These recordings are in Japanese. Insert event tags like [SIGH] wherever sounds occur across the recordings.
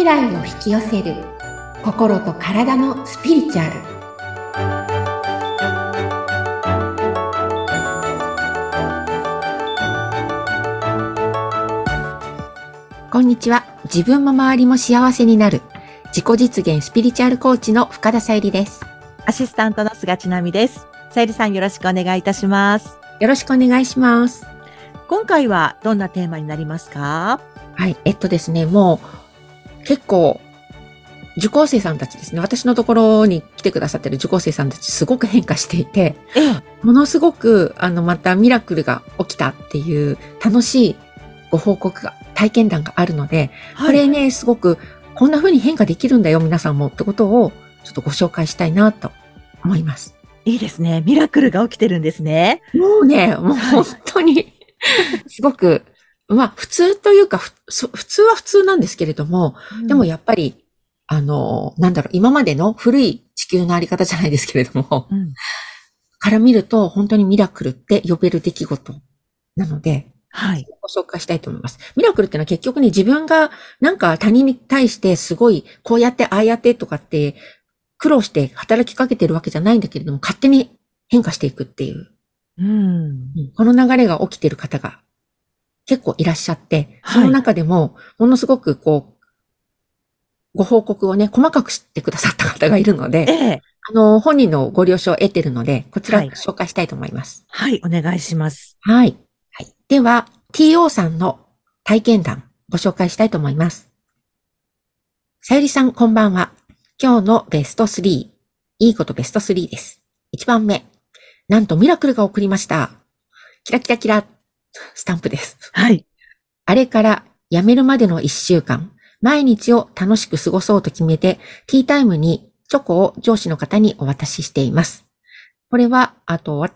未来を引き寄せる。心と体のスピリチュアル。こんにちは。自分も周りも幸せになる。自己実現スピリチュアルコーチの深田さゆりです。アシスタントの菅千奈美です。さゆりさんよろしくお願いいたします。よろしくお願いします。今回はどんなテーマになりますか？はいえっとですねもう結構受講生さんたちですね。私のところに来てくださってる受講生さんたちすごく変化していて、ええ。ものすごく、あの、またミラクルが起きたっていう楽しいご報告が、体験談があるので、これね、すごく、こんな風に変化できるんだよ、皆さんもってことを、ちょっとご紹介したいなと思います。いいですね。ミラクルが起きてるんですね。もうね、もう本当に、すごく、まあ、普通というか、普通は普通なんですけれども、でもやっぱり、あの、なんだろう、今までの古い地球のあり方じゃないですけれども、うんから見ると本当にミラクルって呼べる出来事なので、はい。ご紹介したいと思います。ミラクルってのは結局ね、自分がなんか他人に対してすごい、こうやって、ああやってとかって、苦労して働きかけてるわけじゃないんだけれども、勝手に変化していくっていう、うん。うんこの流れが起きてる方が結構いらっしゃって、はいその中でも、ものすごくこう、ご報告をね、細かくしてくださった方がいるので、ええ。あの、本人のご了承を得てるので、こちらはい紹介したいと思います。はい。お願いします。はい。はい。では、TO さんの体験談、ご紹介したいと思います。さゆりさん、こんばんは。今日のベスト3。いいことベスト3です。1番目。なんとミラクルが起こりました。キラキラキラ。スタンプです。はい。あれから辞めるまでの1週間、毎日を楽しく過ごそうと決めて、ティータイムにチョコを上司の方にお渡ししています。これは、あとは、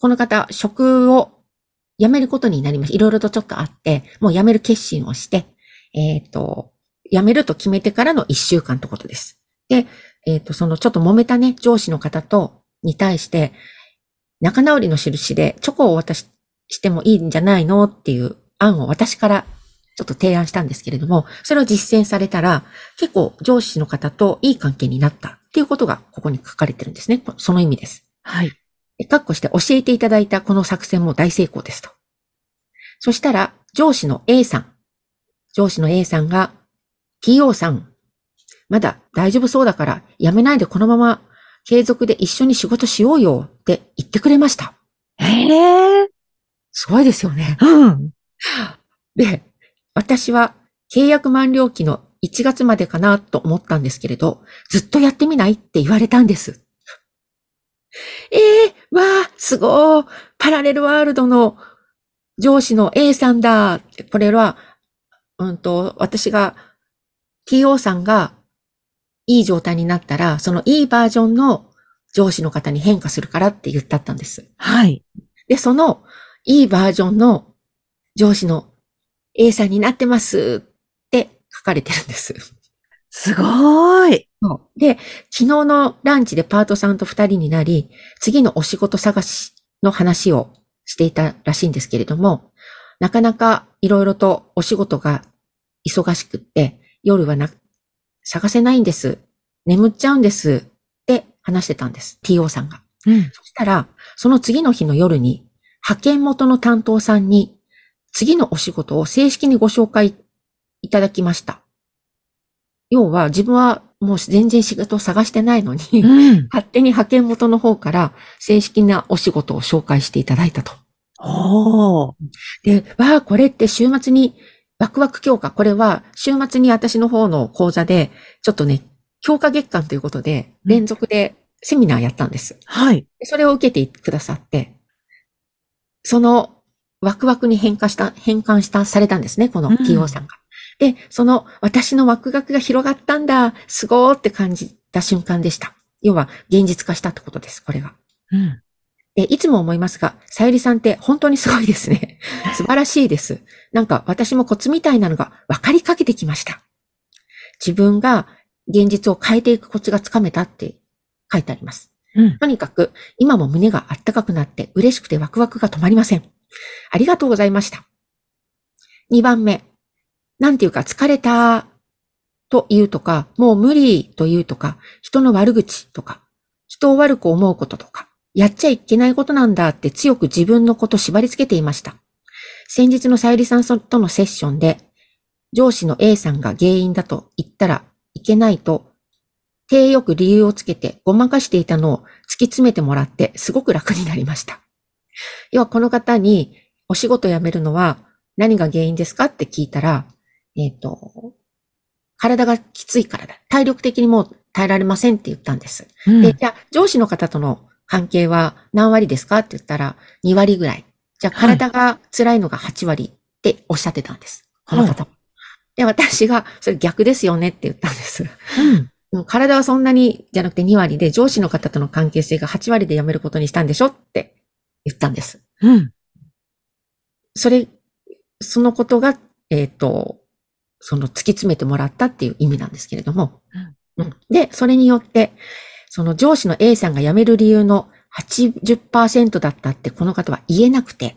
この方、職を辞めることになりました。いろいろとちょっとあって、もう辞める決心をして、えっ、と、辞めると決めてからの1週間ってことです。で、えっ、と、そのちょっと揉めたね、上司の方と、に対して、仲直りの印でチョコをお渡ししてもいいんじゃないのっていう案を私からちょっと提案したんですけれども、それを実践されたら、結構上司の方といい関係になったっていうことがここに書かれてるんですね。その意味です。はい。でかっこして教えていただいたこの作戦も大成功ですと。そしたら、上司の A さん。上司の A さんが、TO さん、まだ大丈夫そうだから、辞めないでこのまま継続で一緒に仕事しようよって言ってくれました。ええ。すごいですよね。うん。で、私は契約満了期の1月までかなと思ったんですけれど、ずっとやってみないって言われたんです。ええわあ、すごい。パラレルワールドの上司の A さんだ。これは、うんと、私が、TO さんがいい状態になったら、そのいいバージョンの上司の方に変化するからって言ったったんです。はい。で、そのいいバージョンの上司の A さんになってますって書かれてるんです。すごい。そうで、昨日のランチでパートさんと二人になり、次のお仕事探しの話をしていたらしいんですけれども、なかなかいろいろとお仕事が忙しくって、夜はな、探せないんです。眠っちゃうんです。って話してたんです。TO さんが。うん。そしたら、その次の日の夜に、派遣元の担当さんに、次のお仕事を正式にご紹介いただきました。要は、自分はもう全然仕事を探してないのに、うん。勝手に派遣元の方から正式なお仕事を紹介していただいたと。おー。で、わあ、これって週末に、ワクワク強化。これは週末に私の方の講座で、ちょっとね、強化月間ということで、うん連続でセミナーやったんです。はい。でそれを受けてくださって、そのワクワクに変化した、変換した、されたんですね、このうん TO さんが。で、その私のワクワクが広がったんだ、すごーって感じた瞬間でした。要は現実化したってことです、これが。うん。で、いつも思いますが、さゆりさんって本当にすごいですね。[LAUGHS] 素晴らしいです。なんか私もコツみたいなのが分かりかけてきました。自分が現実を変えていくコツがつかめたって書いてあります。とにかく、今も胸があったかくなって嬉しくてワクワクが止まりません。ありがとうございました。2番目。なんていうか疲れた。と言うとか、もう無理と言うとか、人の悪口とか、人を悪く思うこととか、やっちゃいけないことなんだって強く自分のこと縛り付けていました。先日のさゆりさんとのセッションで、上司の A さんが原因だと言ったらいけないと、手よく理由をつけてごまかしていたのを突き詰めてもらってすごく楽になりました。要はこの方にお仕事辞めるのは何が原因ですか？って聞いたら、えっ、ー、と、体がきついからだ。体力的にもう耐えられませんって言ったんです。うん、で、じゃあ上司の方との関係は何割ですか？って言ったら2割ぐらい。じゃあ体が辛いのが8割っておっしゃってたんです。この方も。で、私が、それ逆ですよねって言ったんです。うん、体はそんなにじゃなくて2割で、上司の方との関係性が8割で辞めることにしたんでしょって言ったんです。うん。それ、そのことが、えっ、ー、と、その突き詰めてもらったっていう意味なんですけれども。うん、で、それによって、その上司の A さんが辞める理由の80%だったってこの方は言えなくて、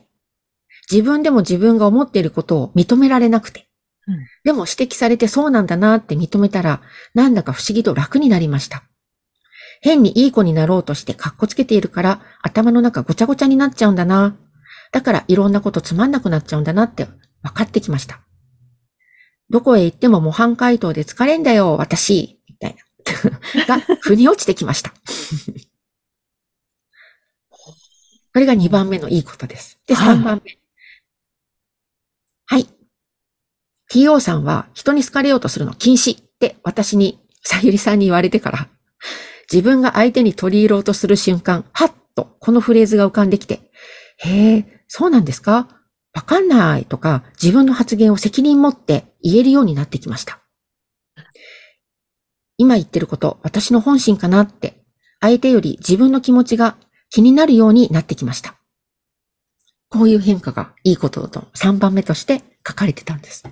自分でも自分が思っていることを認められなくて、うん、でも指摘されてそうなんだなって認めたら、なんだか不思議と楽になりました。変にいい子になろうとして格好つけているから頭の中ごちゃごちゃになっちゃうんだな。だからいろんなことつまんなくなっちゃうんだなって分かってきました。どこへ行っても模範解答で疲れんだよ、私。みたいな。[LAUGHS] が、腑に落ちてきました。[LAUGHS] これが2番目のいいことです。で、3番目。はい。TO さんは人に好かれようとするの禁止って私に、さゆりさんに言われてから、自分が相手に取り入ろうとする瞬間、はっとこのフレーズが浮かんできて、へえ、そうなんですか？わかんないとか、自分の発言を責任持って言えるようになってきました。今言ってること、私の本心かなって、相手より自分の気持ちが気になるようになってきました。こういう変化がいいことだと3番目として書かれてたんです。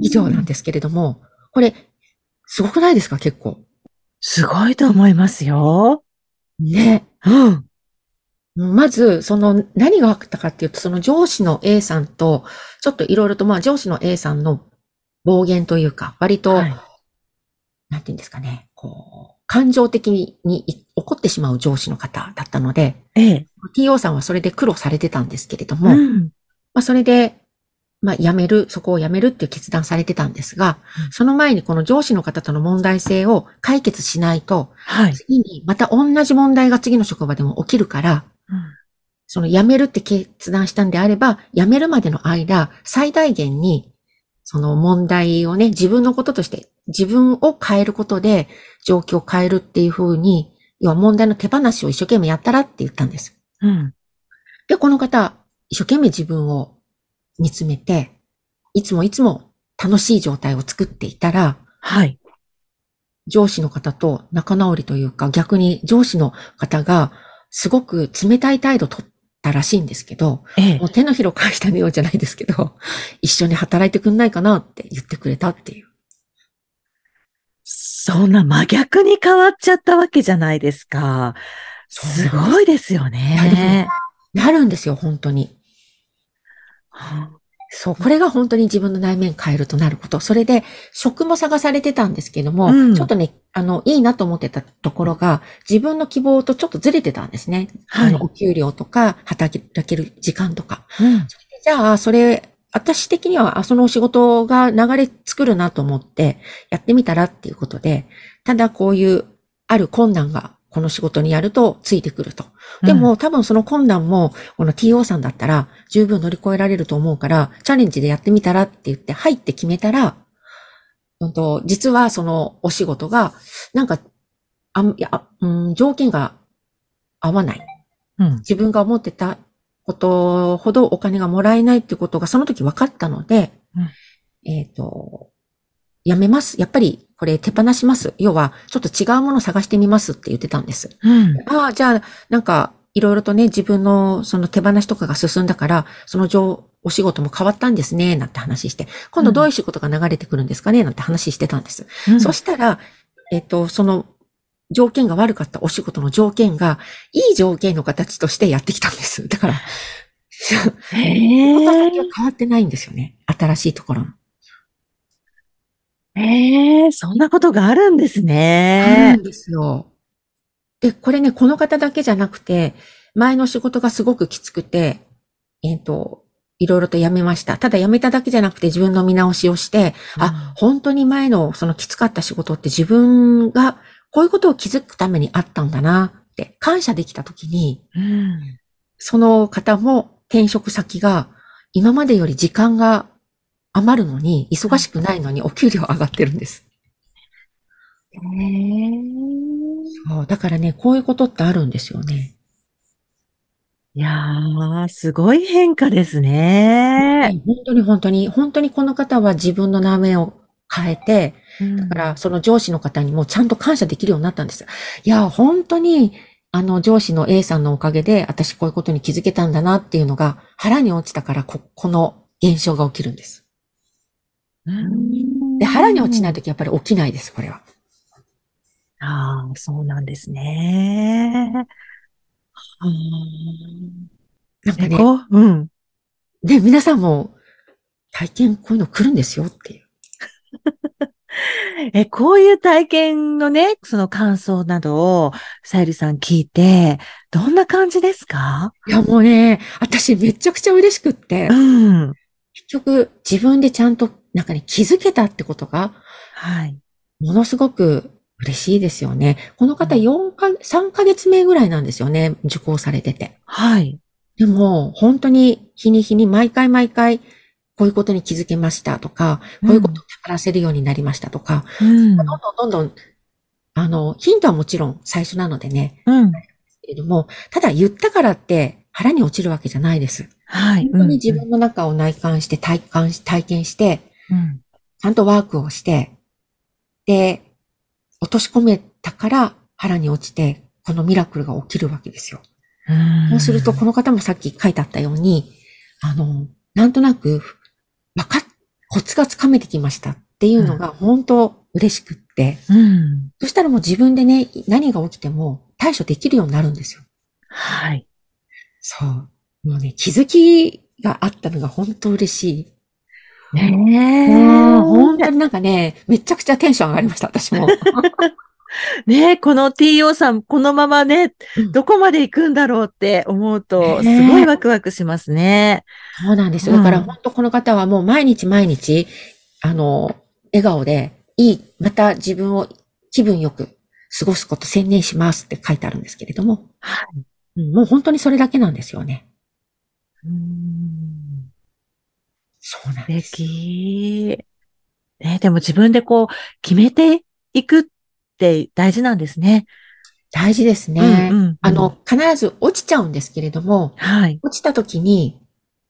以上なんですけれども、これ、すごくないですか？結構。すごいと思いますよ。ね。うん。まず、その何があったかっていうと、その上司の A さんと、ちょっといろいろと、まあ上司の A さんの暴言というか、割と、はい、なんて言うんですかね、こう、感情的に怒ってしまう上司の方だったので、ええ、TO さんはそれで苦労されてたんですけれども、うん、まあそれで、まあ、辞める、そこを辞めるっていう決断されてたんですが、うん、その前にこの上司の方との問題性を解決しないと、はい、次にまた同じ問題が次の職場でも起きるから、うん、その辞めるって決断したんであれば、辞めるまでの間、最大限に、その問題をね、自分のこととして、自分を変えることで、状況を変えるっていうふうに、要は問題の手放しを一生懸命やったらって言ったんです。うん。で、この方、一生懸命自分を見つめて、いつもいつも楽しい状態を作っていたら、はい。上司の方と仲直りというか、逆に上司の方がすごく冷たい態度を取ったらしいんですけど、ええ、もう手のひらを返したのようじゃないですけど、一緒に働いてくんないかなって言ってくれたっていう。そんな真逆に変わっちゃったわけじゃないですか。すごいですよね。なるんですよ、本当に。そう、これが本当に自分の内面変えるとなること。それで、職も探されてたんですけども、うん、ちょっとね、あの、いいなと思ってたところが、自分の希望とちょっとずれてたんですね。はい、あの、お給料とか、働ける時間とか。うん、じゃあ、それ、私的には、そのお仕事が流れ作るなと思って、やってみたらっていうことで、ただこういう、ある困難がこの仕事にやるとついてくると。でも、うん、多分その困難も、この TO さんだったら十分乗り越えられると思うから、チャレンジでやってみたらって言って入って決めたら、うんと、実はそのお仕事が、なんか、あいや、うん、条件が合わない。うん、自分が思ってたことほどお金がもらえないってことがその時分かったので、うん、えっ、ー、と、やめます。やっぱりこれ手放します。要は、ちょっと違うものを探してみますって言ってたんです。うん、ああ、じゃあ、なんか、いろいろとね、自分のその手放しとかが進んだから、その上、お仕事も変わったんですね、なんて話して、今度どういう仕事が流れてくるんですかね、なんて話してたんです。うん、そしたら、えっ、と、その、条件が悪かったお仕事の条件が、いい条件の形としてやってきたんです。だから、へー。先は変わってないんですよね。新しいところの。ええそんなことがあるんですあるねん。ですよ。で、これね、この方だけじゃなくて、前の仕事がすごくきつくて、えっ、と、いろいろと辞めました。ただ辞めただけじゃなくて自分の見直しをして、あ、本当に前のそのきつかった仕事って自分がこういうことを気づくためにあったんだなって感謝できたときに、うん。その方も転職先が今までより時間が余るのに、忙しくないのにお給料上がってるんです。ええそうだからね、こういうことってあるんですよね。いやー、すごい変化ですね。本当に本当に、本当にこの方は自分の名前を変えて、だからその上司の方にもちゃんと感謝できるようになったんです。いや、本当に、あの上司の A さんのおかげで私こういうことに気づけたんだなっていうのが腹に落ちたからこ、この現象が起きるんです。うんで、腹に落ちないときやっぱり起きないです、これは。ああ、そうなんですね。なんかね、うん。で、皆さんも体験こういうの来るんですよっていう。[LAUGHS] え、こういう体験のね、その感想などを、さゆりさん聞いて、どんな感じですか？いや、もうね、私めちゃくちゃ嬉しくって、うん。結局自分でちゃんとなんかね、気づけたってことが、はい。ものすごく嬉しいですよね。この方4か、3ヶ月目ぐらいなんですよね、受講されてて。はい。でも、本当に日に日に毎回毎回、こういうことに気づけましたとか、こういうことを手らせるようになりましたとか、うん。どんどんどんどん、あの、ヒントはもちろん最初なのでね、うん。けれども、ただ言ったからって腹に落ちるわけじゃないです。はい。本当に自分の中を内観して体感し、体験して、うん。ちゃんとワークをして、で、落とし込めたから腹に落ちて、このミラクルが起きるわけですよ。うん。そうすると、この方もさっき書いてあったように、あの、なんとなく、わかっ、コツがつかめてきましたっていうのが本当嬉しくって、うん。そしたらもう自分でね、何が起きても対処できるようになるんですよ。はい。そう。もうね、気づきがあったのが本当嬉しい。ねうんえ。本当になんかね、めちゃくちゃテンション上がりました、私も。[LAUGHS] ねえ、この TO さん、このままねうん、どこまで行くんだろうって思うと、すごいワクワクしますね。そうなんですよ。だから本当この方はもう毎日毎日、あの、笑顔で、いい、また自分を気分よく過ごすこと専念しますって書いてあるんですけれども、はうんもう本当にそれだけなんですよね。うんそうなん素です。敵。ね、でも自分でこう、決めていくって大事なんですね。大事ですね。うんうんあの、必ず落ちちゃうんですけれども、はい。落ちた時に、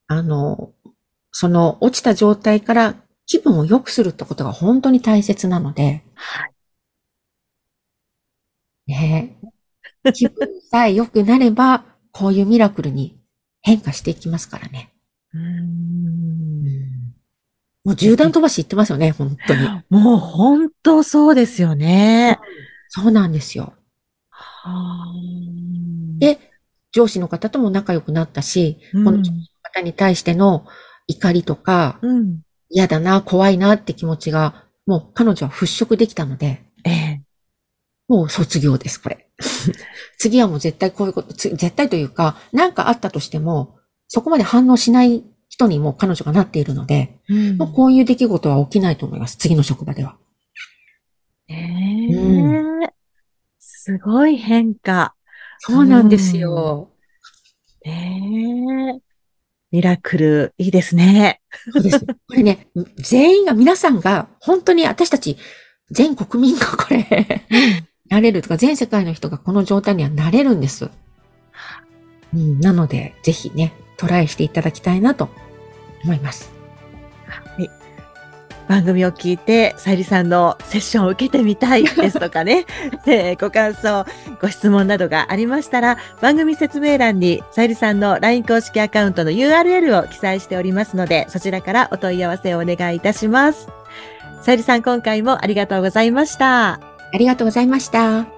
あの、その落ちた状態から気分を良くするってことが本当に大切なので、はい。ねえ気分さえ良くなれば、こういうミラクルに変化していきますからね。[LAUGHS] うんもう銃弾飛ばし言ってますよね、本当に。もう本当そうですよね。そうなんですよ。はで、上司の方とも仲良くなったし、うんこの上司の方に対しての怒りとか、うん。嫌だな、怖いなって気持ちが、もう彼女は払拭できたので、ええ。もう卒業です、これ。[LAUGHS] 次はもう絶対こういうこと、つ絶対というか、何かあったとしても、そこまで反応しない人にもう彼女がなっているので、うんもうこういう出来事は起きないと思います、次の職場では。ねうえ。すごい変化。そうなんですよ。ねえ。ミラクル、いいですね。そうです。これね、全員が、皆さんが、本当に私たち、全国民がこれ、なれるとか、全世界の人がこの状態にはなれるんです。うん、なので、ぜひね、トライしていただきたいなと思います。番組を聞いて、さゆりさんのセッションを受けてみたい [LAUGHS] ですとかね、[LAUGHS] えーご感想、ご質問などがありましたら、番組説明欄にさゆりさんの LINE 公式アカウントの URL を記載しておりますので、そちらからお問い合わせをお願いいたします。さゆりさん、今回もありがとうございました。ありがとうございました。